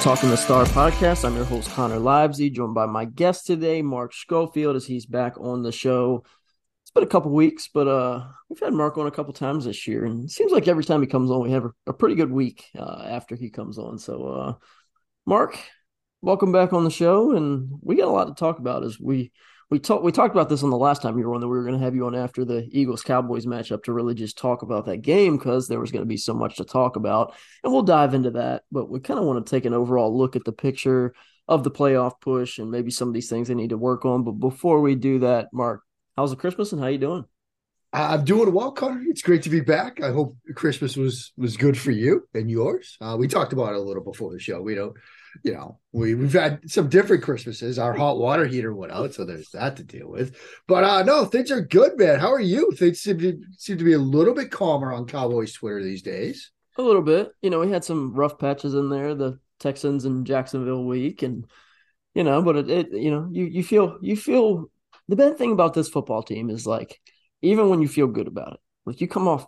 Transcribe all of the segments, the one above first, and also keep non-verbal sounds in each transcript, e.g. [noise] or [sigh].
Talking the Star podcast. I'm your host, Connor Livesay, joined by my guest today, Mark Schofield, as he's back on the show. It's been a couple weeks, but uh, we've had Mark on a couple times this year, and it seems like every time he comes on, we have a, a pretty good week uh, after he comes on. So, uh, Mark, welcome back on the show, and we got a lot to talk about as we we talked we talked about this on the last time you were on that we were going to have you on after the Eagles Cowboys matchup to really just talk about that game because there was going to be so much to talk about, and we'll dive into that. But we kind of want to take an overall look at the picture of the playoff push and maybe some of these things they need to work on. But before we do that, Mark, how's the Christmas and how you doing? I'm doing well, Connor. It's great to be back. I hope Christmas was was good for you and yours. Uh, we talked about it a little before the show. We don't you know, we we've had some different Christmases. Our hot water heater went out, so there's that to deal with. But uh no, things are good, man. How are you? Things seem to seem to be a little bit calmer on Cowboys Twitter these days. A little bit. You know, we had some rough patches in there, the Texans and Jacksonville week, and you know, but it, it you know, you you feel you feel the bad thing about this football team is like even when you feel good about it, like you come off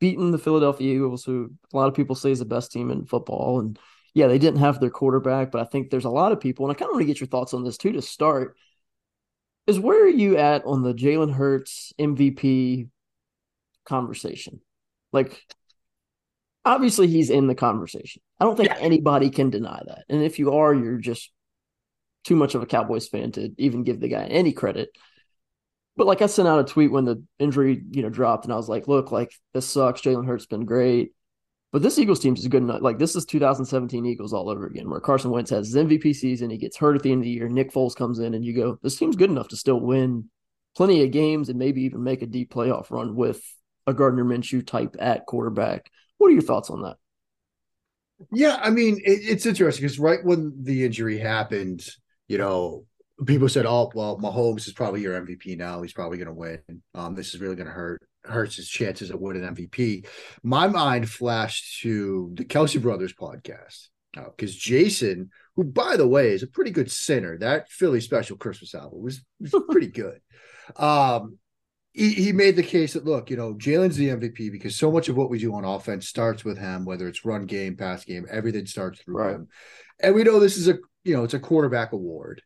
beating the Philadelphia Eagles, who a lot of people say is the best team in football, and yeah, they didn't have their quarterback, but I think there's a lot of people, and I kind of want to get your thoughts on this too to start. Is where are you at on the Jalen Hurts MVP conversation? Like, obviously, he's in the conversation. I don't think yeah. anybody can deny that. And if you are, you're just too much of a Cowboys fan to even give the guy any credit. But like I sent out a tweet when the injury, you know, dropped, and I was like, "Look, like this sucks. Jalen Hurts been great. But this Eagles team is good enough. Like this is 2017 Eagles all over again, where Carson Wentz has his MVP season. He gets hurt at the end of the year. Nick Foles comes in, and you go, this team's good enough to still win plenty of games and maybe even make a deep playoff run with a Gardner Minshew type at quarterback. What are your thoughts on that? Yeah, I mean, it, it's interesting because right when the injury happened, you know, people said, "Oh, well, Mahomes is probably your MVP now. He's probably going to win. Um, this is really going to hurt hurts his chances of winning MVP. My mind flashed to the Kelce Brothers podcast because uh, Jason, who by the way is a pretty good singer, that Philly Special Christmas album was was [laughs] pretty good. Um, he, he made the case that look, you know, Jalen's the MVP because so much of what we do on offense starts with him, whether it's run game, pass game, everything starts through right. him. And we know this is a you know it's a quarterback award.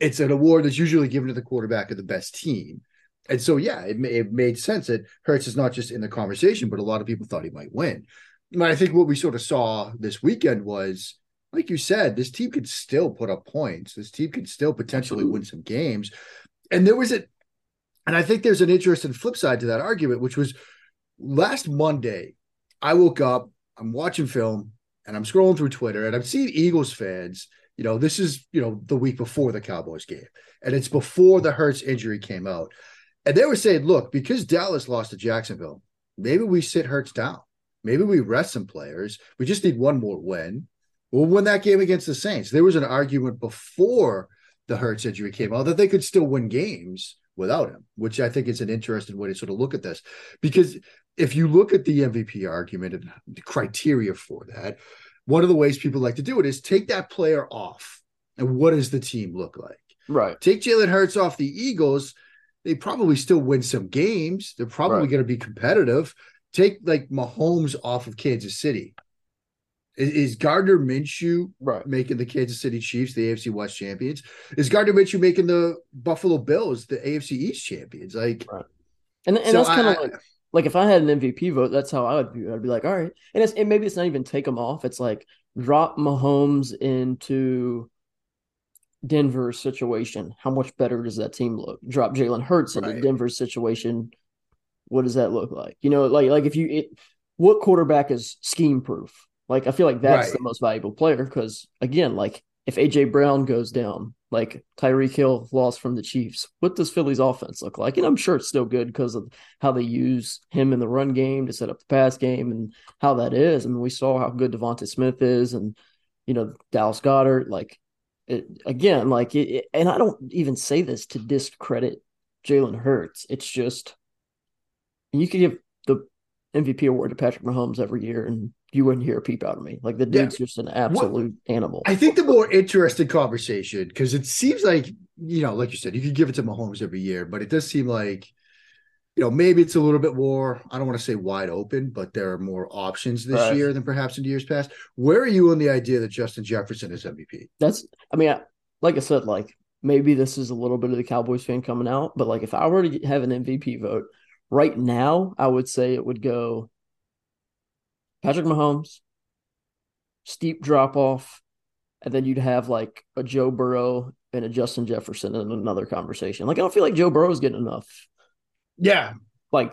It's an award that's usually given to the quarterback of the best team. And so, yeah, it, it made sense that Hurts is not just in the conversation, but a lot of people thought he might win. And I think what we sort of saw this weekend was, like you said, this team could still put up points. This team could still potentially win some games. And there was a, and I think there's an interesting flip side to that argument, which was last Monday, I woke up, I'm watching film, and I'm scrolling through Twitter, and I'm seeing Eagles fans. You know, this is, you know, the week before the Cowboys game, and it's before the Hurts injury came out. And they were saying, look, because Dallas lost to Jacksonville, maybe we sit Hurts down. Maybe we rest some players. We just need one more win. We'll win that game against the Saints. There was an argument before the Hurts injury came out that they could still win games without him, which I think is an interesting way to sort of look at this. Because if you look at the MVP argument and the criteria for that, one of the ways people like to do it is take that player off. And what does the team look like? Right. Take Jalen Hurts off the Eagles they probably still win some games. They're probably right. going to be competitive. Take like Mahomes off of Kansas City. Is, is Gardner Minshew Right. making the Kansas City Chiefs the AFC West champions? Is Gardner Minshew making the Buffalo Bills the AFC East champions? Like, And and so that's kind of like like if I had an MVP vote, that's how I would view it. I'd be like, all right, and it's and maybe it's not even take them off. It's like drop Mahomes into Denver's situation. How much better does that team look? Drop Jalen Hurts into Right. Denver's situation. What does that look like? You know, like like if you it, what quarterback is scheme proof? Like I feel like that's Right. the most valuable player because again, like if AJ Brown goes down, like Tyreek Hill lost from the Chiefs, what does Philly's offense look like? And I'm sure it's still good because of how they use him in the run game to set up the pass game and how that is. I mean, we saw how good Devonta Smith is, and you know Dallas Goedert. Like it, again, like it, and I don't even say this to discredit Jalen Hurts. It's just you could give the MVP award to Patrick Mahomes every year, and you wouldn't hear a peep out of me. Like the Yeah. dude's just an absolute animal. I think the more interesting conversation, because it seems like, you know, like you said, you could give it to Mahomes every year, but it does seem like, you know, maybe it's a little bit more, I don't want to say wide open, but there are more options this Right. year than perhaps in years past. Where are you on the idea that Justin Jefferson is MVP? That's, I mean, like I said, like maybe this is a little bit of the Cowboys fan coming out, but like if I were to have an MVP vote right now, I would say it would go Patrick Mahomes, steep drop off, and then you'd have like a Joe Burrow and a Justin Jefferson in another conversation. Like I don't feel like Joe Burrow's getting enough Yeah. like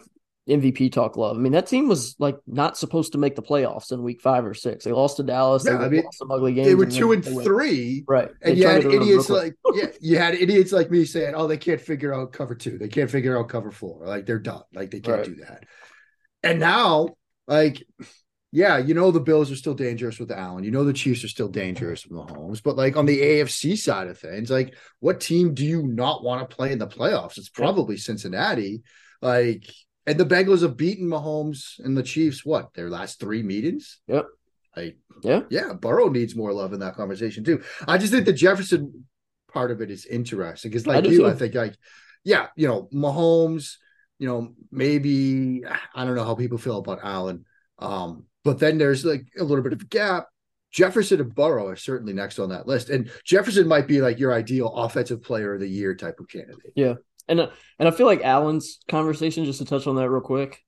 MVP talk love. I mean, that team was like not supposed to make the playoffs in week five or six. They lost to Dallas. Yeah, they I mean, lost some ugly games. They were two then and three. Right. And They you had idiots like yeah, you had idiots like me saying, "Oh, they can't figure out cover two. They can't figure out cover four. Like they're done. Like they can't Right. do that." And now, like, yeah, you know the Bills are still dangerous with Allen. You know the Chiefs are still dangerous with Mahomes. But like on the AFC side of things, like what team do you not want to play in the playoffs? It's probably Cincinnati. Like, and the Bengals have beaten Mahomes and the Chiefs. What their last three meetings? Yep. Like, Yeah. yeah, Burrow needs more love in that conversation too. I just think the Jefferson part of it is interesting because, like do you, too. I think like, yeah, you know, Mahomes, you know, maybe I don't know how people feel about Allen, um, but then there's like a little bit of a gap. Jefferson and Burrow are certainly next on that list, and Jefferson might be like your ideal offensive player of the year type of candidate. Yeah, and uh, and I feel like Allen's conversation, just to touch on that real quick.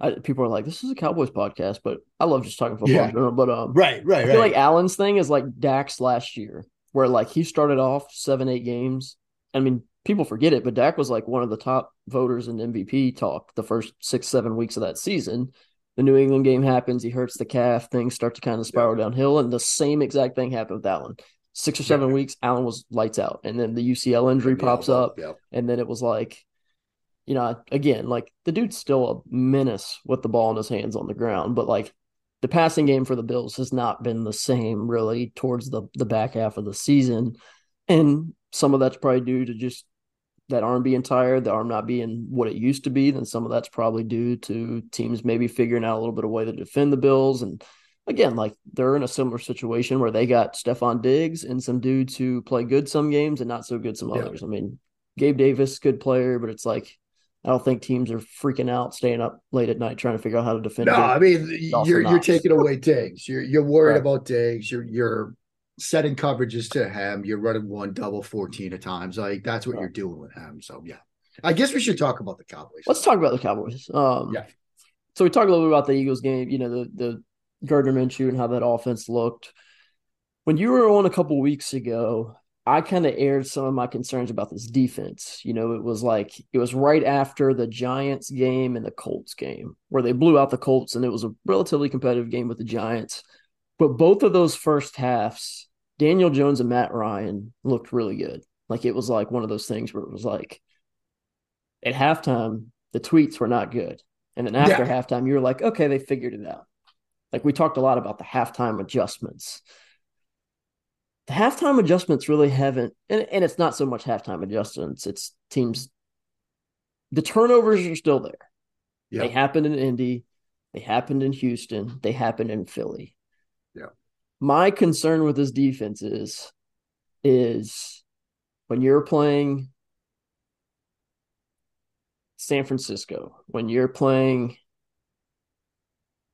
I, people are like, "This is a Cowboys podcast," but I love just talking football. Yeah. general. But um, Right, right, I feel like Allen's thing is like Dak's last year, where like he started off seven, eight games. I mean, people forget it, but Dak was like one of the top voters in MVP talk the first six, seven weeks of that season. The New England game happens, he hurts the calf, things start to kind of spiral downhill, and the same exact thing happened with Allen. Six or seven weeks, Allen was lights out, and then the UCL injury pops up, and then it was like, you know, again, like the dude's still a menace with the ball in his hands on the ground, but like the passing game for the Bills has not been the same really towards the the back half of the season, and some of that's probably due to just that arm being tired, the arm not being what it used to be. Then some of that's probably due to teams maybe figuring out a little bit of way to defend the Bills. And again, like they're in a similar situation where they got Stefon Diggs and some dudes who play good some games and not so good some Yeah. others. I mean, Gabe Davis, good player, but it's like I don't think teams are freaking out, staying up late at night trying to figure out how to defend. No, Diggs. I mean you're you're taking away Diggs. You're you're worried Right. about Diggs. You're you're setting coverages to him. You're running one double 14 at times. Like that's what Right. you're doing with him. So yeah. I guess we should talk about the Cowboys. Let's talk about the Cowboys. Um, Yeah. So we talked a little bit about the Eagles game. You know, the the Gardner Minshew and how that offense looked. When you were on a couple weeks ago, I kind of aired some of my concerns about this defense. You know, it was like it was right after the Giants game and the Colts game where they blew out the Colts, and it was a relatively competitive game with the Giants. But both of those first halves, Daniel Jones and Matt Ryan looked really good. Like it was like one of those things where it was like at halftime, the tweets were not good. And then after Yeah. halftime, you were like, okay, they figured it out. Like we talked a lot about the halftime adjustments. The halftime adjustments really haven't, and, and it's not so much halftime adjustments, it's teams. The turnovers are still there. Yeah. They happened in Indy, they happened in Houston, they happened in Philly. My concern with this defense is, is when you're playing San Francisco, when you're playing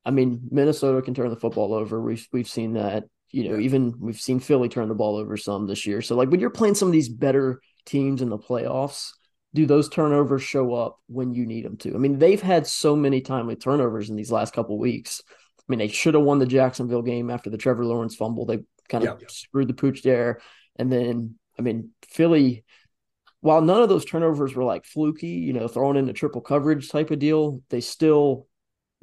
I mean, Minnesota can turn the football over. We've we've seen that. You know, even we've seen Philly turn the ball over some this year. So like when you're playing some of these better teams in the playoffs, do those turnovers show up when you need them to? I mean, they've had so many timely turnovers in these last couple weeks. I mean, they should have won the Jacksonville game after the Trevor Lawrence fumble. They kind of yeah. screwed the pooch there. And then, I mean, Philly, while none of those turnovers were like fluky, you know, thrown into triple coverage type of deal, they still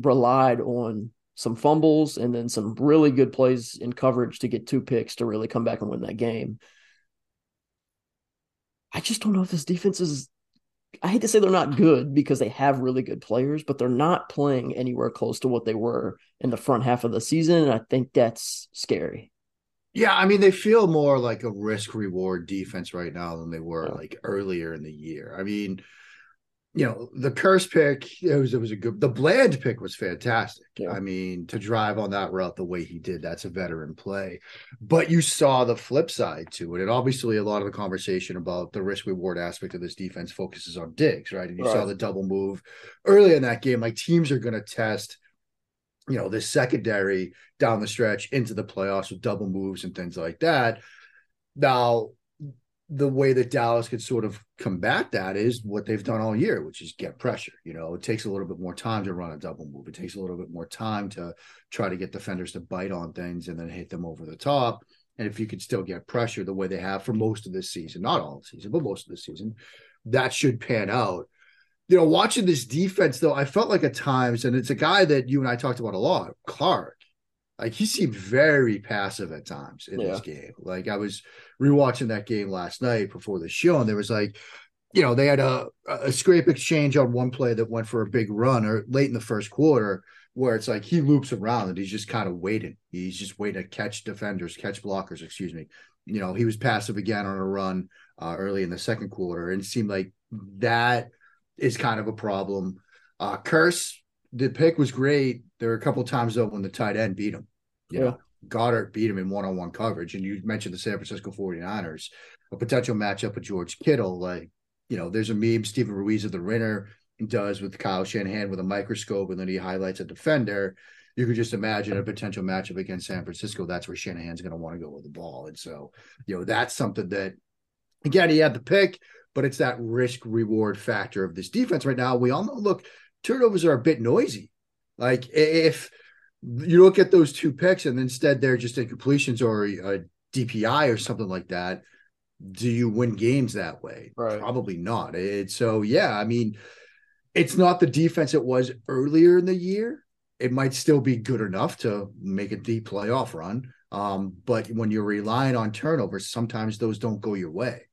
relied on some fumbles and then some really good plays in coverage to get two picks to really come back and win that game. I just don't know if this defense is. I hate to say they're not good because they have really good players, but they're not playing anywhere close to what they were in the front half of the season. And I think that's scary. Yeah, I mean, they feel more like a risk reward defense right now than they were yeah. like earlier in the year. I mean, you know, the Kearse pick, it was it was a good the Bland pick was fantastic. Yeah. I mean, to drive on that route the way he did, that's a veteran play. But you saw the flip side to it. And obviously a lot of the conversation about the risk reward aspect of this defense focuses on Diggs, right? And you right. saw the double move early in that game. Like teams are gonna test you know this secondary down the stretch into the playoffs with double moves and things like that. Now, the way that Dallas could sort of combat that is what they've done all year, which is get pressure. You know, it takes a little bit more time to run a double move. It takes a little bit more time to try to get defenders to bite on things and then hit them over the top. And if you could still get pressure the way they have for most of this season, not all season, but most of the season, that should pan out. You know, watching this defense though, I felt like at times, and it's a guy that you and I talked about a lot, Clark. Like he seemed very passive at times in yeah. this game. Like I was rewatching that game last night before the show, and there was like, you know, they had a, a scrape exchange on one play that went for a big run or late in the first quarter where it's like he loops around and he's just kind of waiting. He's just waiting to catch defenders, catch blockers, excuse me. You know, he was passive again on a run uh, early in the second quarter, and it seemed like that is kind of a problem. Uh, Kearse, the pick was great. There were a couple times though when the tight end beat him. Yeah. Goedert beat him in one on one coverage. And you mentioned the San Francisco 49ers, a potential matchup with George Kittle. Like, you know, there's a meme Steven Ruiz of the Ringer does with Kyle Shanahan with a microscope, and then he highlights a defender. You could just imagine a potential matchup against San Francisco. That's where Shanahan's going to want to go with the ball. And so, you know, that's something that, again, he had the pick, but it's that risk reward factor of this defense right now. We all know, look, turnovers are a bit noisy. Like, if you look at those two picks and instead they're just incompletions or a DPI or something like that. Do you win games that way? Right. Probably not. It's so yeah. I mean, it's not the defense it was earlier in the year. It might still be good enough to make a deep playoff run. Um, but when you're relying on turnovers, sometimes those don't go your way.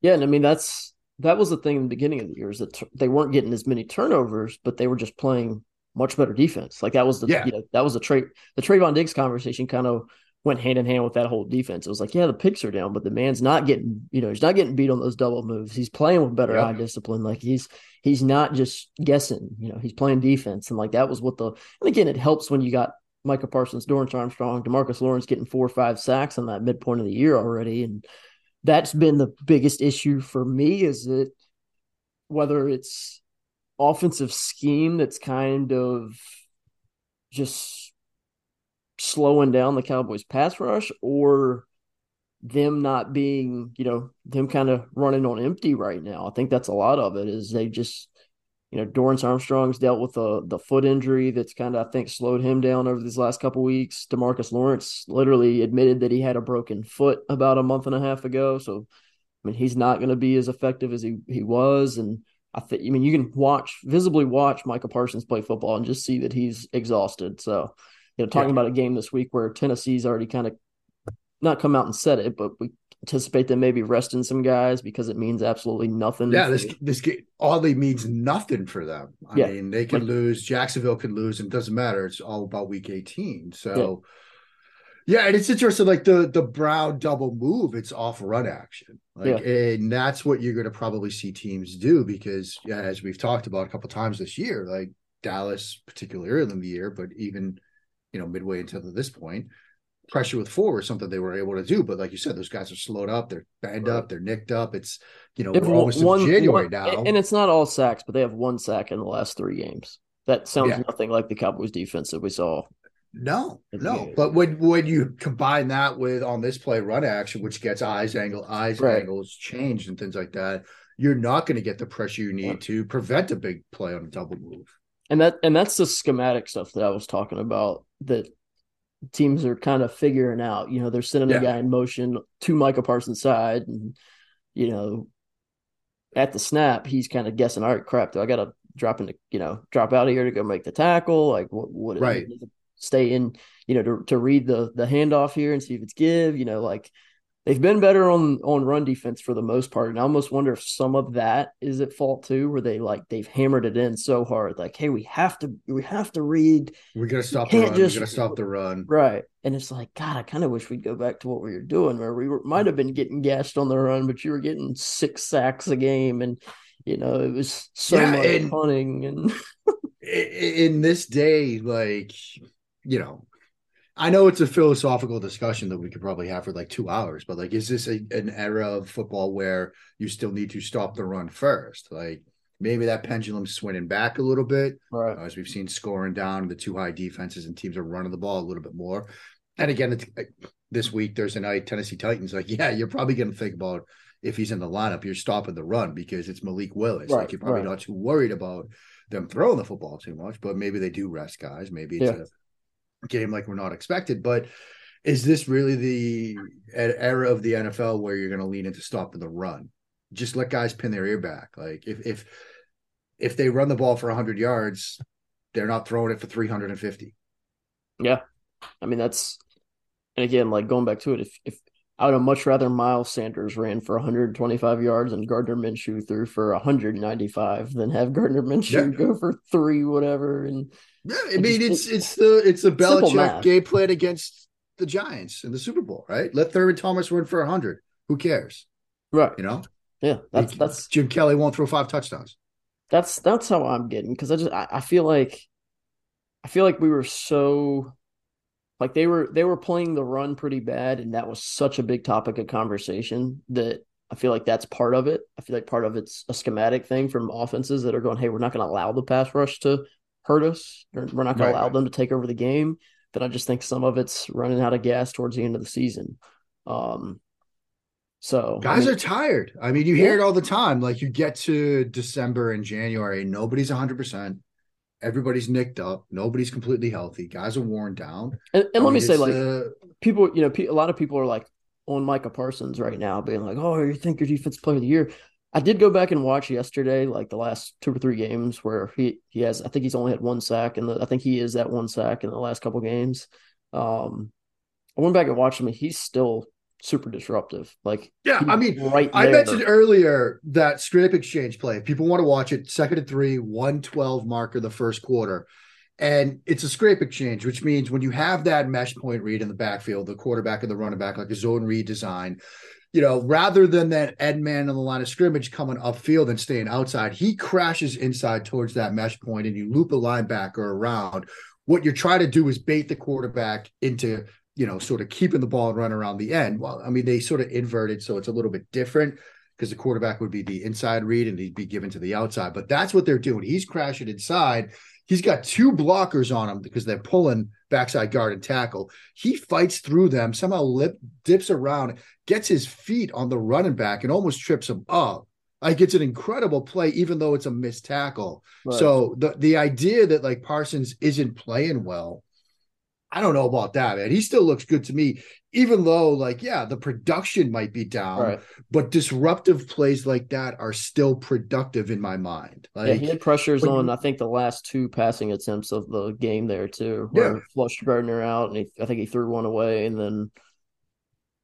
Yeah, and I mean that's that was the thing in the beginning of the year is that t- they weren't getting as many turnovers, but they were just playing much better defense. Like that was the yeah. you know, that was the trade the Trevon Diggs conversation kind of went hand in hand with that whole defense. It was like, yeah, the picks are down, but the man's not getting, you know, he's not getting beat on those double moves. He's playing with better eye discipline. Like he's he's not just guessing, you know, he's playing defense. And like that was what the and again, it helps when you got Micah Parsons, Dorance Armstrong, Demarcus Lawrence getting four or five sacks on that midpoint of the year already. And that's been the biggest issue for me is that whether it's offensive scheme that's kind of just slowing down the Cowboys pass rush or them not being, you know, them kind of running on empty right now. I think that's a lot of it is they just, you know, Dorance Armstrong's dealt with the the foot injury that's kind of I think slowed him down over these last couple weeks. Demarcus Lawrence literally admitted that he had a broken foot about a month and a half ago. So I mean he's not going to be as effective as he he was and I think I mean you can watch visibly watch Micah Parsons play football and just see that he's exhausted. So, you know, talking yeah. about a game this week where Tennessee's already kind of not come out and said it, but we anticipate them maybe resting some guys because it means absolutely nothing. Yeah, this this game oddly means nothing for them. I yeah. mean, they can like, lose, Jacksonville can lose, and it doesn't matter. It's all about week 18. So yeah, and it's interesting, like the the Brown double move, it's off run action. Like, yeah. and that's what you're going to probably see teams do because, yeah, as we've talked about a couple times this year, like Dallas, particularly early in the year, but even you know midway until this point, pressure with four was something they were able to do. But like you said, those guys are slowed up, they're banged right. up, they're nicked up. It's you know we're almost one, in January one, now, and it's not all sacks, but they have one sack in the last three games. That sounds Yeah. nothing like the Cowboys defense that we saw. No, no. But when when you combine that with on this play run action, which gets eyes angle, eyes Right. angles changed and things like that, you're not going to get the pressure you need Yeah. to prevent a big play on a double move. And that and that's the schematic stuff that I was talking about that teams are kind of figuring out. You know, they're sending Yeah. a guy in motion to Micah Parsons' side, and you know, at the snap, he's kind of guessing, all right, crap, do I gotta drop into you know, drop out of here to go make the tackle? Like what what Right. Stay in, you know, to to read the the handoff here and see if it's give, you know, like they've been better on on run defense for the most part. And I almost wonder if some of that is at fault too, where they like they've hammered it in so hard, like, hey, we have to we have to read We're going to stop the run. just- We're going to stop the run. right. And it's like, God, I kind of wish we'd go back to what we were doing, where we were, might have been getting gashed on the run, but you were getting six sacks a game, and you know it was so Yeah, much and- and [laughs] In this day, like you know, I know it's a philosophical discussion that we could probably have for like two hours, but like, is this a, an era of football where you still need to stop the run first? Like, maybe that pendulum's swinging back a little bit. right. Uh, as we've seen scoring down the two high defenses and teams are running the ball a little bit more. And again, it's, like, this week Thursday night, Tennessee Titans. Like, [laughs] yeah, you're probably going to think about if he's in the lineup, you're stopping the run because it's Malik Willis. Right, like, you're probably right. not too worried about them throwing the football too much, but maybe they do rest guys. Maybe it's Yeah. a game like we're not expected. But is this really the era of the NFL where you're going to lean into stopping the run? Just let guys pin their ear back. Like if if if they run the ball for 100 yards, they're not throwing it for 350. Yeah. I mean, that's, and again, like going back to it, if, if I would have much rather Miles Sanders ran for 125 yards and Gardner Minshew threw for 195 than have Gardner Minshew Yeah. go for three, whatever. And Yeah, I mean it's it's the it's the Belichick game plan against the Giants in the Super Bowl, right? Let Thurman Thomas run for 100. Who cares? right. You know, Yeah. That's, that's, Jim Kelly won't throw five touchdowns. that's, that's how I'm getting. Cause I just, I, I feel like, I feel like we were so, like they were, they were playing the run pretty bad. And that was such a big topic of conversation that I feel like that's part of it. I feel like part of it's a schematic thing from offenses that are going, hey, we're not going to allow the pass rush to hurt us. We're not going Right, to allow them to take over the game. But I just think some of it's running out of gas towards the end of the season. Um, so I Guys mean, are tired. I mean, you hear Yeah. it all the time. Like you get to December and January, nobody's 100%. Everybody's nicked up. Nobody's completely healthy. Guys are worn down. and, and I let me say, like uh, people, you know, a lot of people are like on Micah Parsons right now, being like, "Oh, you think your defense player of the year?" I did go back and watch yesterday, like the last two or three games where he he has. I think he's only had one sack, and I think he is that one sack in the last couple games. Um, I went back and watched him, and he's still super disruptive. Like, yeah, I mean, right I there. mentioned earlier that scrape exchange play. If people want to watch it, second and three, 112 marker the first quarter. And it's a scrape exchange, which means when you have that mesh point read in the backfield, the quarterback and the running back, like a zone read design, you know, rather than that end man on the line of scrimmage coming upfield and staying outside, he crashes inside towards that mesh point and you loop a linebacker around. What you're trying to do is bait the quarterback into, you know, sort of keeping the ball and run around the end. Well, I mean, they sort of inverted, so it's a little bit different because the quarterback would be the inside read and he'd be given to the outside. But that's what they're doing. He's crashing inside. He's got two blockers on him because they're pulling backside guard and tackle. He fights through them, somehow lip dips around, gets his feet on the running back and almost trips him up. Like it's an incredible play, even though it's a missed tackle. Right. So the the idea that like Parsons isn't playing well, I don't know about that, man. He still looks good to me, even though like yeah, the production might be down, right. but disruptive plays like that are still productive in my mind. Like yeah, he had pressures on. I think the last two passing attempts of the game there too, where Yeah. flushed Gardner out, and he, I think he threw one away, and then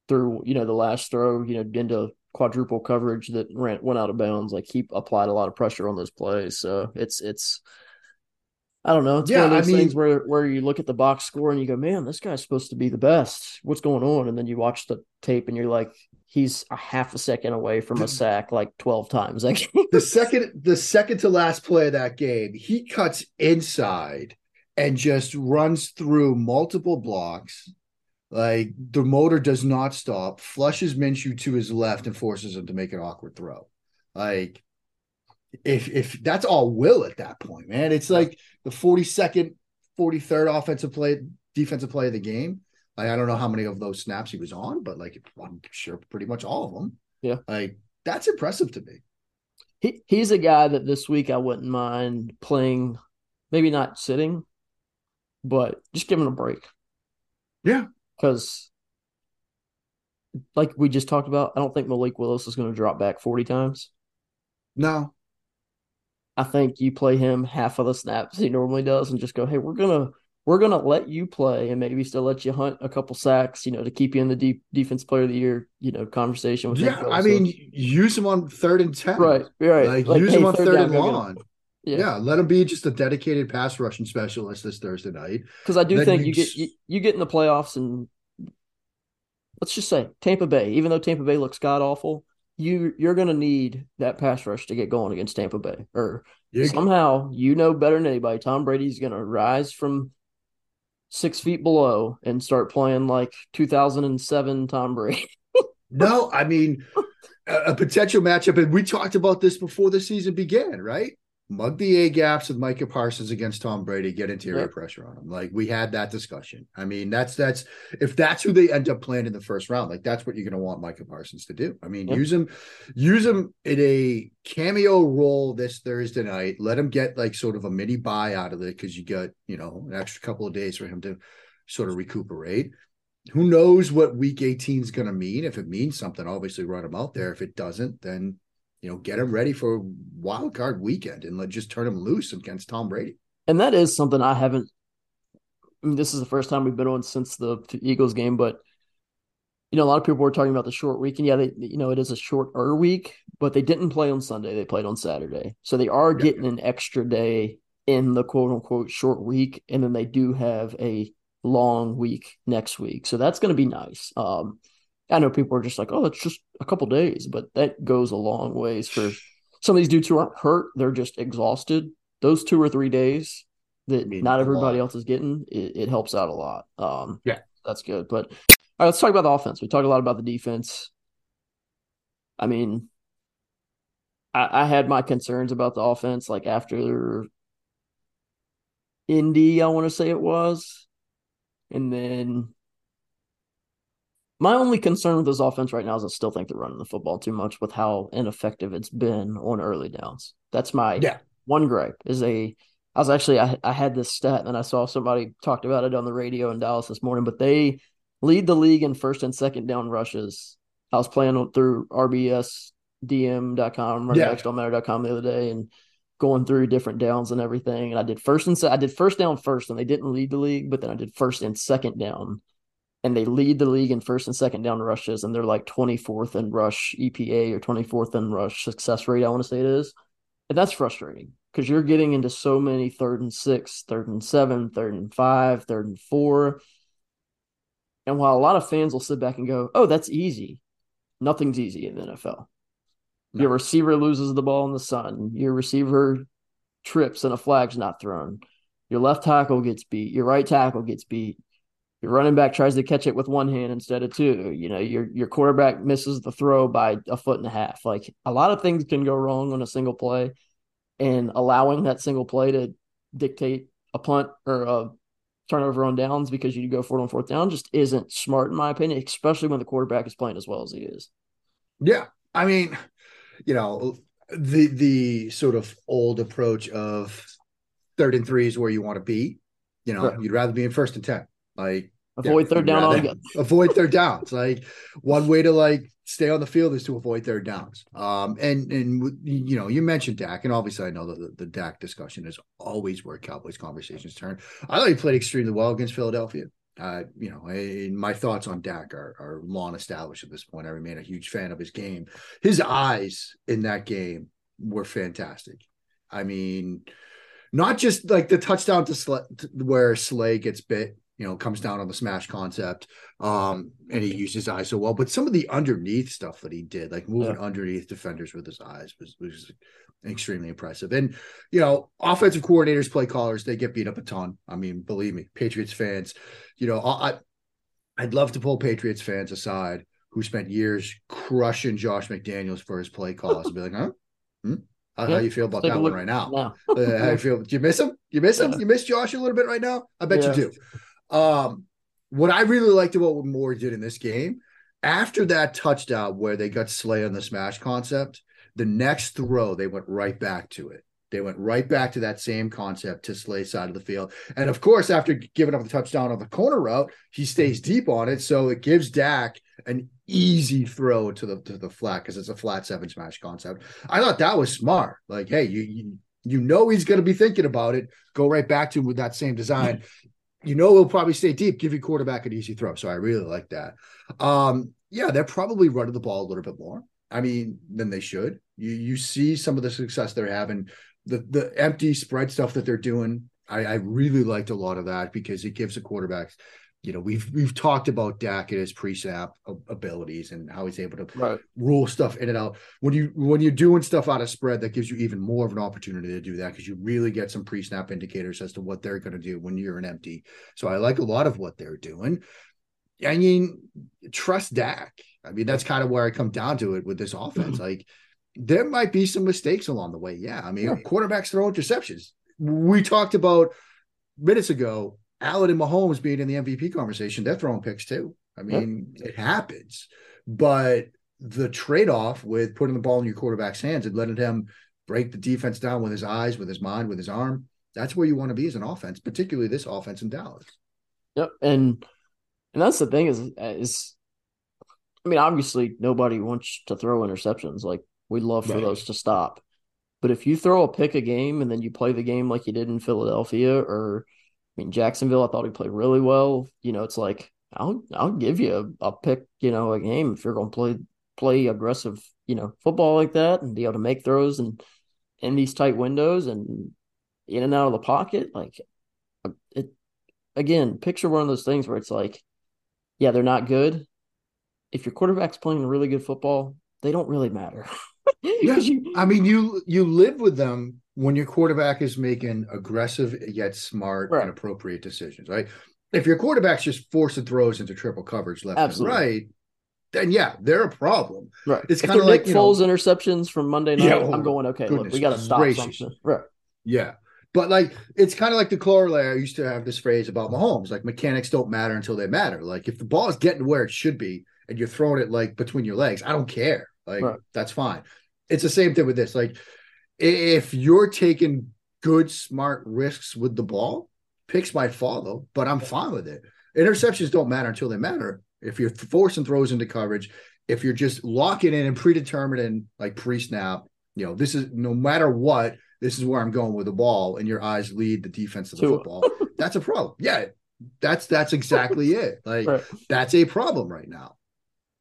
threw you know the last throw, you know, into quadruple coverage that ran, went out of bounds. Like he applied a lot of pressure on those plays, so it's it's. I don't know. It's Yeah, one I of those things mean- where where you look at the box score and you go, "Man, this guy's supposed to be the best. What's going on?" And then you watch the tape and you're like, "He's a half a second away from a [clears throat] sack like twelve times." [laughs] Like, the second the second to last play of that game, he cuts inside and just runs through multiple blocks. Like the motor does not stop, flushes Minshew to his left and forces him to make an awkward throw. Like if if that's all will at that point, man, it's like the 42nd, 43rd offensive play, defensive play of the game. Like I don't know how many of those snaps he was on, but like I'm sure pretty much all of them. Yeah. Like that's impressive to me. He he's a guy that this week I wouldn't mind playing, maybe not sitting, but just giving a break. Yeah. Because like we just talked about, I don't think Malik Willis is going to drop back 40 times. No. I think you play him half of the snaps he normally does and just go, hey, we're gonna we're gonna let you play and maybe still let you hunt a couple sacks, you know, to keep you in the deep defense player of the year, you know, conversation with. Yeah, I mean, use him on third and ten. Right, right. Like, like use hey, him on third, third and long. Yeah. yeah. let him be just a dedicated pass rushing specialist this Thursday night. Because I do then think you, get you, you get in the playoffs and let's just say Tampa Bay, even though Tampa Bay looks god awful, you you're going to need that pass rush to get going against Tampa Bay. Or you're, somehow you know better than anybody, Tom Brady's going to rise from six feet below and start playing like 2007 Tom Brady. [laughs] no, I mean a, a potential matchup, and we talked about this before the season began, right? Mug the A gaps with Micah Parsons against Tom Brady, get interior yep. pressure on him. Like we had that discussion. I mean, that's that's if that's who they end up playing in the first round, like that's what you're gonna want Micah Parsons to do. I mean, yep. use him, use him in a cameo role this Thursday night. Let him get like sort of a mini buy out of it because you got, you know, an extra couple of days for him to sort of recuperate. Who knows what week 18 is going to mean? If it means something, obviously run him out there. If it doesn't, then you know, get him ready for wild card weekend and let just turn him loose against Tom Brady. And that is something I haven't. I mean, this is the first time we've been on since the Eagles game, but you know, a lot of people were talking about the short week, and yeah, they, you know, it is a shorter week, but they didn't play on Sunday; they played on Saturday, so they are getting an extra day in the quote unquote short week, and then they do have a long week next week, so that's going to be nice. Um, I know people are just like, oh, it's just a couple days, but that goes a long ways for some of these dudes who aren't hurt. They're just exhausted. Those two or three days that not everybody else is getting, it, it, helps out a lot. Um, yeah, that's good. But all right, let's talk about the offense. We talked a lot about the defense. I mean, I, I had my concerns about the offense, like after Indy, I want to say it was, and then my only concern with this offense right now is I still think they're running the football too much with how ineffective it's been on early downs. That's my yeah. one gripe. Is a I was actually I, I had this stat and I saw somebody talked about it on the radio in Dallas this morning, but they lead the league in first and second down rushes. I was playing through RBSDM.com, yeah. matter.com the other day and going through different downs and everything. And I did first and se- I did first down first, and they didn't lead the league, but then I did first and second down and they lead the league in first and second down rushes, and they're like 24th in rush EPA or 24th in rush success rate, I want to say it is. And that's frustrating because you're getting into so many third and six, third and seven, third and five, third and four. And while a lot of fans will sit back and go, oh, that's easy, nothing's easy in the NFL. No. Your receiver loses the ball in the sun, your receiver trips and a flag's not thrown. Your left tackle gets beat. Your right tackle gets beat your running back tries to catch it with one hand instead of two. You know, your your quarterback misses the throw by a foot and a half. Like a lot of things can go wrong on a single play, and allowing that single play to dictate a punt or a turnover on downs because you go for it on fourth down just isn't smart in my opinion, especially when the quarterback is playing as well as he is. Yeah, I mean, you know, the the sort of old approach of third and three is where you want to be. You know, right. you'd rather be in first and ten like avoid yeah, third down altogether. [laughs] avoid third downs. Like one way to like stay on the field is to avoid third downs. Um, and and you know, you mentioned Dak, and obviously I know that the, the Dak discussion is always where Cowboys conversations turn. I thought he played extremely well against Philadelphia. Uh, you know, I, my thoughts on Dak are, are long established at this point. I remain a huge fan of his game. His eyes in that game were fantastic. I mean, not just like the touchdown to Slay, where Slay gets bit you know, comes down on the smash concept. Um, and he used his eyes so well. But some of the underneath stuff that he did, like moving yeah. underneath defenders with his eyes, was was extremely impressive. And you know, offensive coordinators, play callers, they get beat up a ton. I mean, believe me, Patriots fans, you know, I I'd love to pull Patriots fans aside who spent years crushing Josh McDaniels for his play calls and be like, huh? Hmm? How, Yeah. how you feel about that one right now? now. Uh, how you feel? Do you miss him? You miss him? Yeah. You miss Josh a little bit right now? I bet Yeah. you do. Um, what I really liked about what Moore did in this game, after that touchdown where they got Slay on the smash concept, the next throw they went right back to it. They went right back to that same concept to Slay side of the field. And of course, after giving up the touchdown on the corner route, he stays deep on it. So it gives Dak an easy throw to the to the flat because it's a flat seven smash concept. I thought that was smart. Like, hey, you you, you know he's going to be thinking about it. Go right back to him with that same design. You know he'll probably stay deep, give your quarterback an easy throw. So I really like that. Um, yeah, they're probably running the ball a little bit more. I mean, than they should. You you see some of the success they're having, the the empty spread stuff that they're doing. I, I really liked a lot of that because it gives the quarterbacks. You know, we've we've talked about Dak and his pre-snap abilities and how he's able to Right. rule stuff in and out. When you when you're doing stuff out of spread, that gives you even more of an opportunity to do that because you really get some pre-snap indicators as to what they're going to do when you're an empty. So I like a lot of what they're doing. I mean, trust Dak. I mean, that's kind of where I come down to it with this mm-hmm. offense. Like, there might be some mistakes along the way. Yeah, I mean, Yeah. quarterbacks throw interceptions. We talked about minutes ago. Allen and Mahomes being in the MVP conversation, they're throwing picks too. I Yeah. mean, it happens. But the trade-off with putting the ball in your quarterback's hands and letting him break the defense down with his eyes, with his mind, with his arm, that's where you want to be as an offense, particularly this offense in Dallas. Yep. And and that's the thing is is I mean, obviously nobody wants to throw interceptions. Like we'd love for Right. those to stop. But if you throw a pick a game and then you play the game like you did in Philadelphia or I mean Jacksonville, I thought he played really well. You know, it's like I'll I'll give you a, a pick, you know, a game if you're gonna play play aggressive, you know, football like that and be able to make throws and in these tight windows and in and out of the pocket. Like uh, it again, picture one of those things where it's like, yeah, they're not good. If your quarterback's playing really good football, they don't really matter. [laughs] 'Cause [laughs] you- I mean, you you live with them when your quarterback is making aggressive yet smart Right. and appropriate decisions, right? If your quarterback's just forcing throws into triple coverage left Absolutely. and right, then yeah, they're a problem. right. It's kinda like, Nick you know- interceptions from Monday night, Yeah, oh, I'm going, okay, look, we got to stop gracious. something. Right. Yeah. But like it's kind of like the corollary. I used to have this phrase about Mahomes, like mechanics don't matter until they matter. Like if the ball is getting where it should be and you're throwing it like between your legs, I don't care. Like Right. that's fine. It's the same thing with this. Like if you're taking good, smart risks with the ball, picks might follow, but I'm fine with it. Interceptions don't matter until they matter. If you're forcing throws into coverage, if you're just locking in and predetermining like pre-snap, you know, this is no matter what, this is where I'm going with the ball, and your eyes lead the defense of the Tua. football. [laughs] That's a problem. Yeah, that's that's exactly [laughs] it. Like Right. that's a problem right now.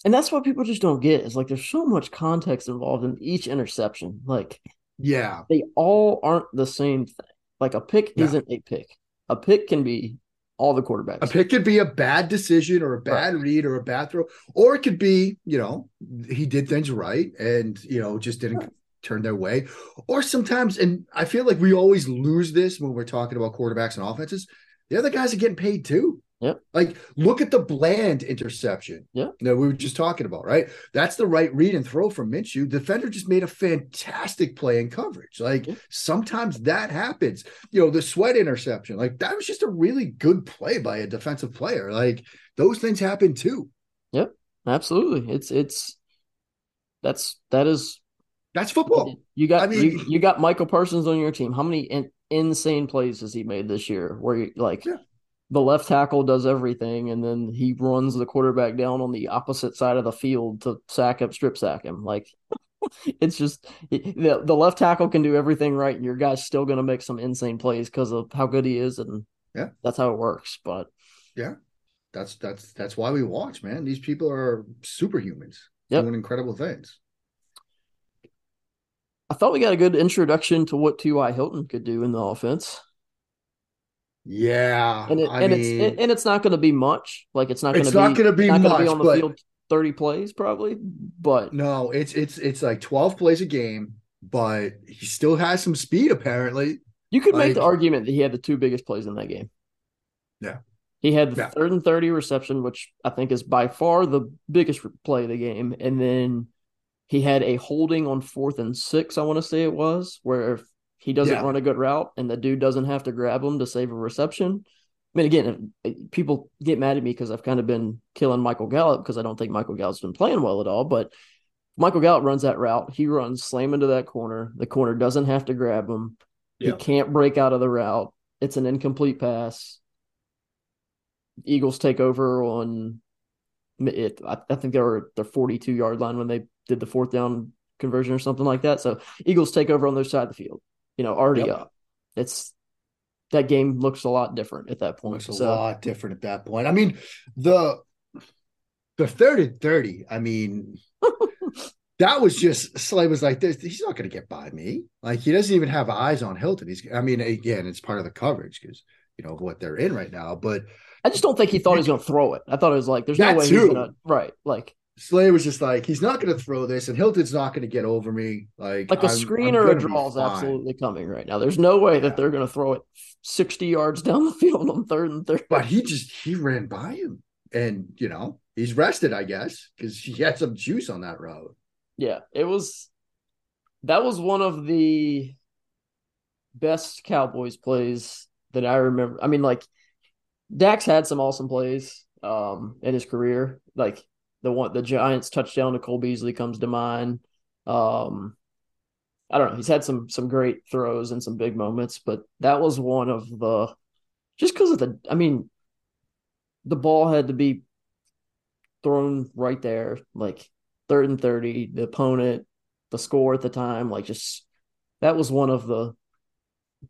And that's what people just don't get is like there's so much context involved in each interception. Like Yeah, they all aren't the same thing. Like a pick No. isn't a pick. A pick can be all the quarterbacks. a pick could be a bad decision or a bad read or a bad throw, or it could be, you know, he did things right and you know just didn't Right. turn their way. Or sometimes, and I feel like we always lose this when we're talking about quarterbacks and offenses. The other guys are getting paid too. Yep. Like, look at the Bland interception. Yeah. That we were just talking about, right? That's the right read and throw from Minshew. Defender just made a fantastic play in coverage. Like, Yeah. sometimes that happens. You know, the sweat interception, like, that was just a really good play by a defensive player. Like, those things happen too. Yep. Absolutely. It's it's that's that is That's football. you got I mean- you, you got Micah Parsons on your team. How many in, insane plays has he made this year where you like Yeah. The left tackle does everything and then he runs the quarterback down on the opposite side of the field to sack up, strip sack him. Like [laughs] it's just the the left tackle can do everything right and your guy's still going to make some insane plays because of how good he is and Yeah. that's how it works. But yeah, That's that's that's why we watch, man. These people are superhumans Yep. doing incredible things. I thought we got a good introduction to what T.Y. Hilton could do in the offense. Yeah. and it, and mean, it's and it's not going to be much. Like it's not going to be not gonna be not gonna much, on the field thirty plays probably. But no, it's it's it's like 12 plays a game, but he still has some speed apparently. you could make the argument that he had the two biggest plays in that game. Yeah. he had the Yeah. third and thirty reception, which I think is by far the biggest play of the game, and then he had a holding on fourth and six, I want to say it was, where he doesn't Yeah. run a good route and the dude doesn't have to grab him to save a reception. I mean, again, people get mad at me because I've kind of been killing Michael Gallup because I don't think Michael Gallup's been playing well at all. But Michael Gallup runs that route. He runs slam into that corner. The corner doesn't have to grab him. He can't break out of the route. It's an incomplete pass. Eagles take over on it. I, I think they were at the 42 yard line when they did the fourth down conversion or something like that. So Eagles take over on their side of the field. You know, already Yep. up. It's that game looks a lot different at that point. Looks a lot different at that point. I mean, the the third and 30, I mean, [laughs] that was just Slay was like, this he's not gonna get by me. Like he doesn't even have eyes on Hilton. He's I mean, again, it's part of the coverage because you know what they're in right now. But I just don't think he thought he was going to throw it. I thought it was like, there's no way too. he's going to, right. Like, Slay was just like, he's not gonna throw this, and Hilton's not gonna get over me. Like like a I'm- screen I'm or a draw is absolutely coming right now. There's no way Yeah. that they're going to throw it 60 yards down the field on third and third. But he just he ran by him. And you know, he's rested, I guess, because he had some juice on that road. Yeah, it was that was one of the best Cowboys plays that I remember. I mean, like Dak's had some awesome plays um in his career. Like the one the Giants touchdown to Cole Beasley comes to mind. Um I don't know. He's had some some great throws and some big moments, but that was one of the just because of the I mean the ball had to be thrown right there, like third and 30, the opponent, the score at the time, like just that was one of the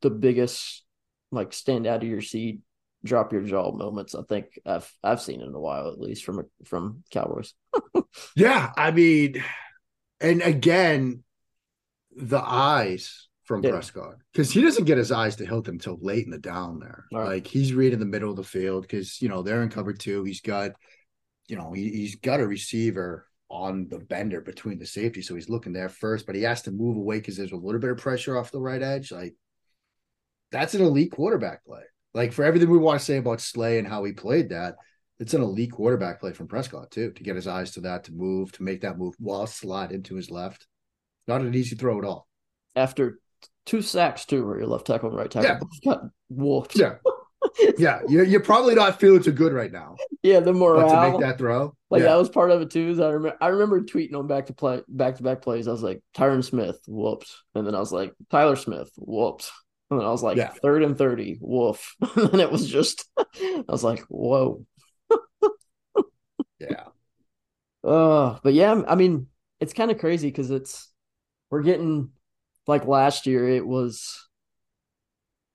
the biggest like stand out of your seat, drop your jaw moments I think I've I've seen in a while at least from from Cowboys. [laughs] Yeah, I mean, and again, the eyes from Yeah. Prescott because he doesn't get his eyes to Hilton until late in the down there. Right. Like he's reading the middle of the field because you know they're in cover two. He's got, you know, he, he's got a receiver on the bender between the safety, so he's looking there first, but he has to move away because there's a little bit of pressure off the right edge. Like that's an elite quarterback play. Like for everything we want to say about Slay and how he played that, it's an elite quarterback play from Prescott too, to get his eyes to that, to move, to make that move while slide into his left. Not an easy throw at all. After two sacks too, where your left tackle and right tackle Yeah. got whooped. Yeah. [laughs] Yeah, you're, you're probably not feeling too good right now, yeah, the but morale. to make that throw, Like yeah, that was part of it too. Is I remember I remember tweeting on back to play back to back plays. I was like Tyron Smith, whoops, and then I was like Tyler Smith, whoops, and then I was like Yeah. third and thirty, woof, [laughs] and it was just I was like whoa, yeah, uh, but yeah, I mean it's kind of crazy because it's we're getting like last year it was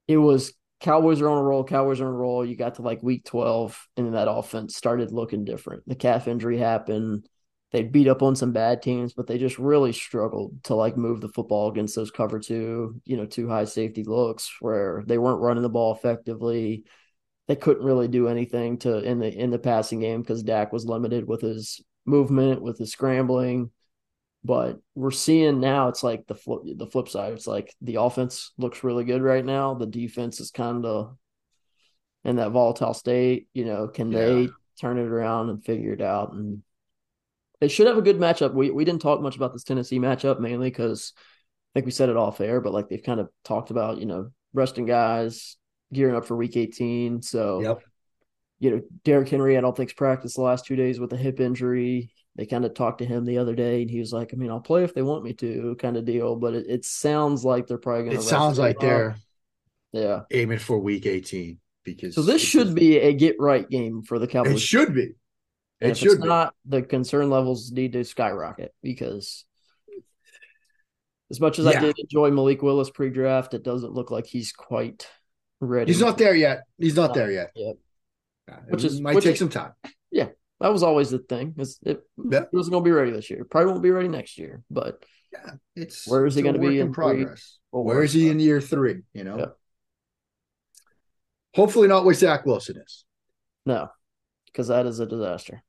it was Cowboys are on a roll, Cowboys are on a roll. You got to like week 12, and then that offense started looking different. The calf injury happened. They beat up on some bad teams, but they just really struggled to like move the football against those cover two, you know, two high safety looks where they weren't running the ball effectively. They couldn't really do anything to in the in the passing game because Dak was limited with his movement, with his scrambling. But we're seeing now it's like the flip the flip side. It's like the offense looks really good right now. The defense is kind of in that volatile state. You know, can they turn it around and figure it out? And they should have a good matchup. We we didn't talk much about this Tennessee matchup mainly because I think we said it off air, but like they've kind of talked about, you know, resting guys, gearing up for week 18. So yep, you know, Derrick Henry, I don't think's practiced the last two days with a hip injury. They kind of talked to him the other day, and he was like, "I mean, I'll play if they want me to," kind of deal. But it, it sounds like they're probably going to. it sounds like they're yeah. aiming for week 18 because So this should be a get right game for the Cowboys. it should be, And it should not, the concern levels need to skyrocket because as much as I did enjoy Malik Willis pre-draft, it doesn't look like he's quite ready. He's not there yet. He's not Not there yet. yet. Yeah, Which is- might which take is- some time. Yeah, that was always the thing. Is it, Yeah. he wasn't going to be ready this year. Probably won't be ready next year. But Yeah, it's Where is he gonna be in progress? Where is he in year three? You know, Yeah. hopefully not where Zach Wilson is. no, because that is a disaster.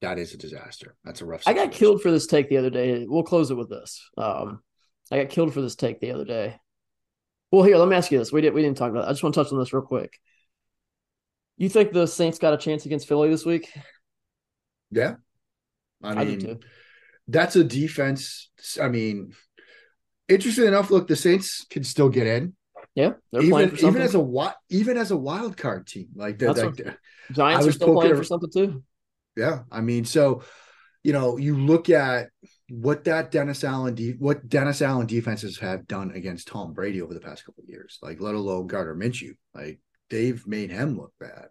That is a disaster. That's a rough. I got killed for this take the other day. We'll close it with this. Um, I got killed for this take the other day. Well, here, let me ask you this. We didn't we didn't talk about. It. I just want to touch on this real quick. You think the Saints got a chance against Philly this week? Yeah, I I, mean, do too. that's a defense. I mean, interesting enough, look, the Saints can still get in. Yeah, even even as a even as a wild card team, like the like, Giants are still playing for something too. Yeah, I mean, so you know, you look at what that Dennis Allen de- what Dennis Allen defenses have done against Tom Brady over the past couple of years, like let alone Gardner Minshew, like they've made him look bad.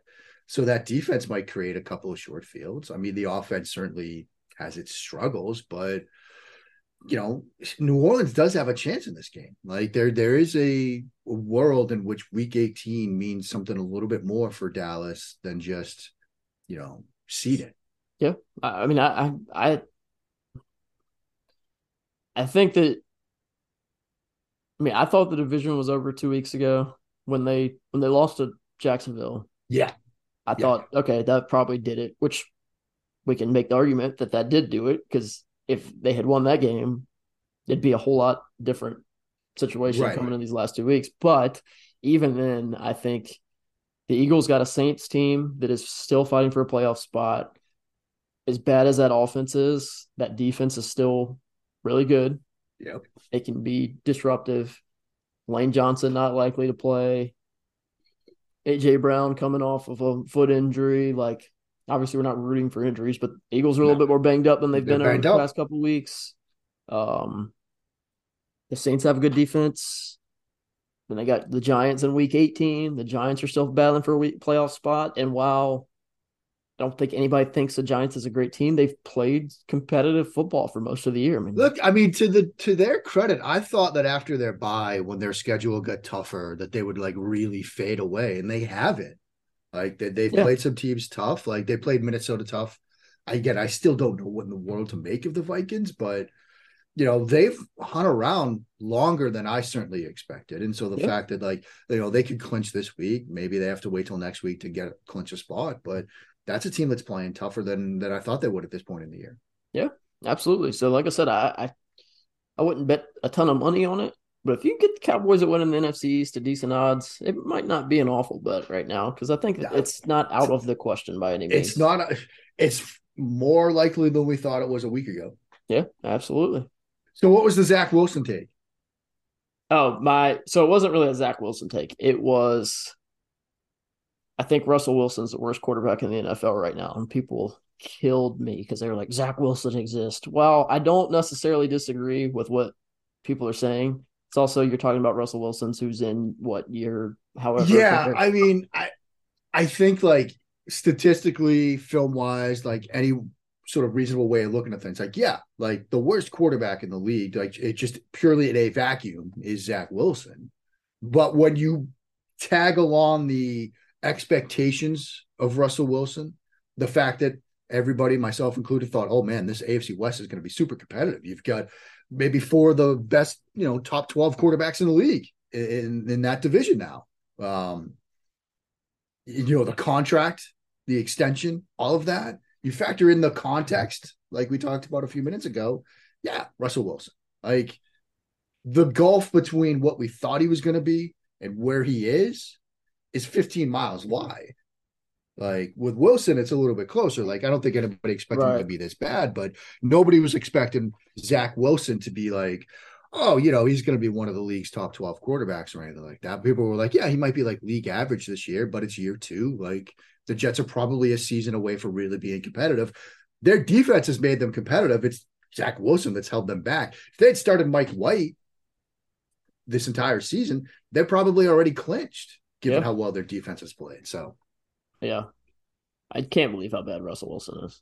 So that defense might create a couple of short fields. I mean, the offense certainly has its struggles, but you know, New Orleans does have a chance in this game. Like there, there is a world in which Week 18 means something a little bit more for Dallas than just, you know, seeding. Yeah, I mean, I, I, I think that. I mean, I thought the division was over two weeks ago when they when they lost to Jacksonville. Yeah, I yeah. thought, okay, that probably did it. Which we can make the argument that that did do it because if they had won that game, it'd be a whole lot different situation right. coming in these last two weeks. But even then, I think the Eagles got a Saints team that is still fighting for a playoff spot. As bad as that offense is, that defense is still really good. Yep. It can be disruptive. Lane Johnson not likely to play. AJ Brown coming off of a foot injury. Like obviously we're not rooting for injuries, but Eagles are a little bit more banged up than they've They're been over the up. past couple weeks. Um, the Saints have a good defense. Then they got the Giants in Week 18. The Giants are still battling for a week playoff spot, and while don't think anybody thinks the Giants is a great team. They've played competitive football for most of the year. I mean, look, I mean, to the to their credit, I thought that after their bye, when their schedule got tougher, that they would like really fade away, and they haven't. Like they, they've yeah. played some teams tough. Like they played Minnesota tough. Again, I still don't know what in the world to make of the Vikings, but you know they've hung around longer than I certainly expected. And so the yeah. fact that like you know they could clinch this week, maybe they have to wait till next week to get clinch a spot, but that's a team that's playing tougher than than I thought they would at this point in the year. Yeah, absolutely. So like I said, I I, I wouldn't bet a ton of money on it, but if you get the Cowboys at winning the NFC East to decent odds, it might not be an awful bet right now because I think no, it's not out of the question by any means. It's not. A, it's more likely than we thought it was a week ago. Yeah, absolutely. So, what was the Zach Wilson take? Oh my! So it wasn't really a Zach Wilson take. It was. I think Russell Wilson's the worst quarterback in the NFL right now, and people killed me because they were like, Zach Wilson exists. Well, I don't necessarily disagree with what people are saying. It's also you're talking about Russell Wilson's who's in what year, however. Yeah, I mean, I I think like statistically, film wise, like any sort of reasonable way of looking at things, like yeah, like the worst quarterback in the league, like it just purely in a vacuum is Zach Wilson. But when you tag along the expectations of Russell Wilson, the fact that everybody, myself included, thought, oh man, this AFC West is going to be super competitive. You've got maybe four of the best, you know, top 12 quarterbacks in the league in, in that division now. Um, you know, the contract, the extension, all of that. You factor in the context, like we talked about a few minutes ago. Yeah, Russell Wilson. Like the gulf between what we thought he was going to be and where he is is 15 miles wide. Like with Wilson, it's a little bit closer. Like I don't think anybody expected right. him to be this bad, but nobody was expecting Zach Wilson to be like, oh, you know, he's going to be one of the league's top 12 quarterbacks or anything like that. People were like, yeah, he might be like league average this year, but it's year two. Like the Jets are probably a season away from really being competitive. Their defense has made them competitive. It's Zach Wilson that's held them back. If they had started Mike White this entire season, they're probably already clinched given how well their defense has played. So yeah. I can't believe how bad Russell Wilson is.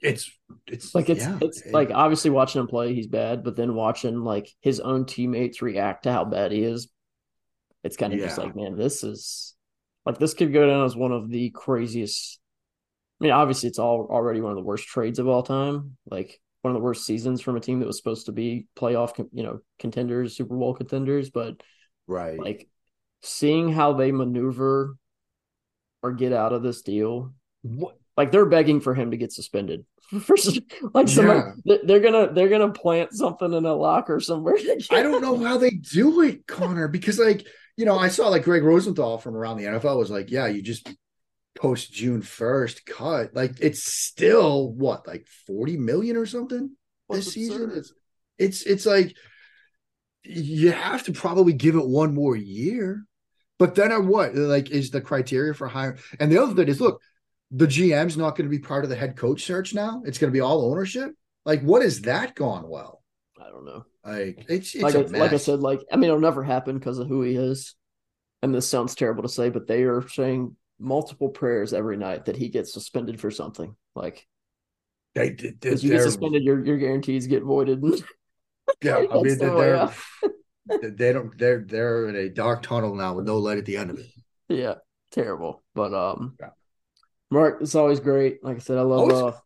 It's it's like it's yeah, it's it, like obviously watching him play, he's bad, but then watching like his own teammates react to how bad he is, it's kind of yeah. just like, man, this is like this could go down as one of the craziest. I mean, obviously, it's all already one of the worst trades of all time. Like one of the worst seasons from a team that was supposed to be playoff, you know, contenders, Super Bowl contenders. But right, like seeing how they maneuver or get out of this deal. What? Like they're begging for him to get suspended. [laughs] like somebody, yeah. they're gonna they're gonna plant something in a locker somewhere. [laughs] I don't know how they do it, Connor, because like you know I saw like Gregg Rosenthal from around the NFL was like, yeah, you just post June first cut. Like it's still what like forty million or something. What's this season. It's it's it's like you have to probably give it one more year. But then at what? Like is the criteria for hiring? And the other thing is, look, the GM's not going to be part of the head coach search now. It's going to be all ownership. Like, what has that gone well? I don't know. Like, it's it's like I, like I said, like I mean, it'll never happen because of who he is. And this sounds terrible to say, but they are saying multiple prayers every night that he gets suspended for something. Like They, they, you get suspended, your your guarantees get voided. [laughs] Yeah, I mean the they're. They don't they're they're in a dark tunnel now with no light at the end of it. yeah, terrible. But um, Yeah. Mark, it's always great. Like I said, I love. Always. uh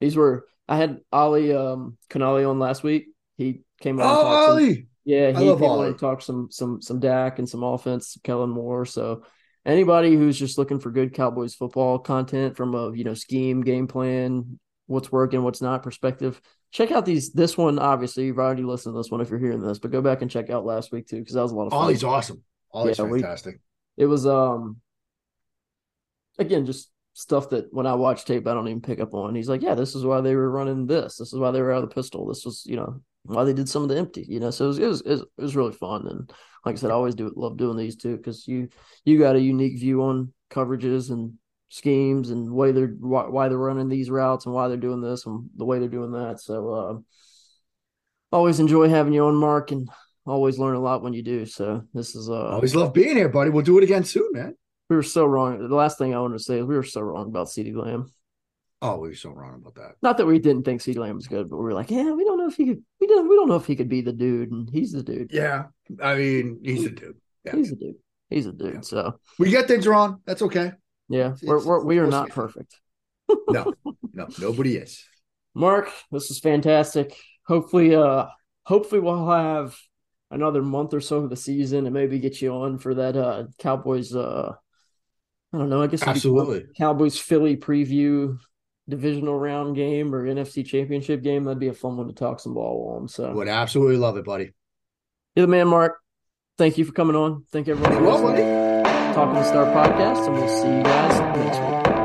These were I had Ollie um Connolly on last week. He came on. Oh, talked some- Yeah, he came on and talked some some some Dak and some offense, Kellen Moore. So anybody who's just looking for good Cowboys football content from a you know scheme, game plan, what's working, what's not perspective, check out these this one. Obviously, you've already listened to this one if you're hearing this, but go back and check out last week too because that was a lot of fun. Ollie's awesome. Ollie's Yeah, we- fantastic. It was um again just stuff that when I watch tape I don't even pick up on. He's like, yeah, this is why they were running this. This is why they were out of the pistol. This was you know why they did some of the empty. You know, so it was, it was, it was really fun. And like I said, I always do love doing these too because you you got a unique view on coverages and schemes and way they're why, why they're running these routes and why they're doing this and the way they're doing that. So uh, always enjoy having you on, Mark, and always learn a lot when you do. So this is uh Always love being here, buddy. We'll do it again soon, man. we were so wrong. The last thing I wanted to say is we were so wrong about CeeDee Lamb. Oh, we were so wrong about that. Not that we didn't think CeeDee Lamb was good, but we were like, yeah, we don't know if he could. We don't. We don't know if he could be the dude, and he's the dude. Yeah, I mean, he's a dude. Yeah. He's a dude. He's a dude. Yeah. So We get things wrong. That's okay. Yeah, It's- we're, we're we are not perfect. No, [laughs] no, nobody is. Mark, this is fantastic. Hopefully, uh, hopefully we'll have another month or so of the season and maybe get you on for that uh Cowboys. Uh, I don't know. I guess Absolutely. Cowboys Philly preview divisional round game or NFC championship game. That'd be a fun one to talk some ball on. So Would absolutely love it, buddy. you're the man, Mark. Thank you for coming on. Thank you everyone Talking Star podcast, and we'll see you guys next week.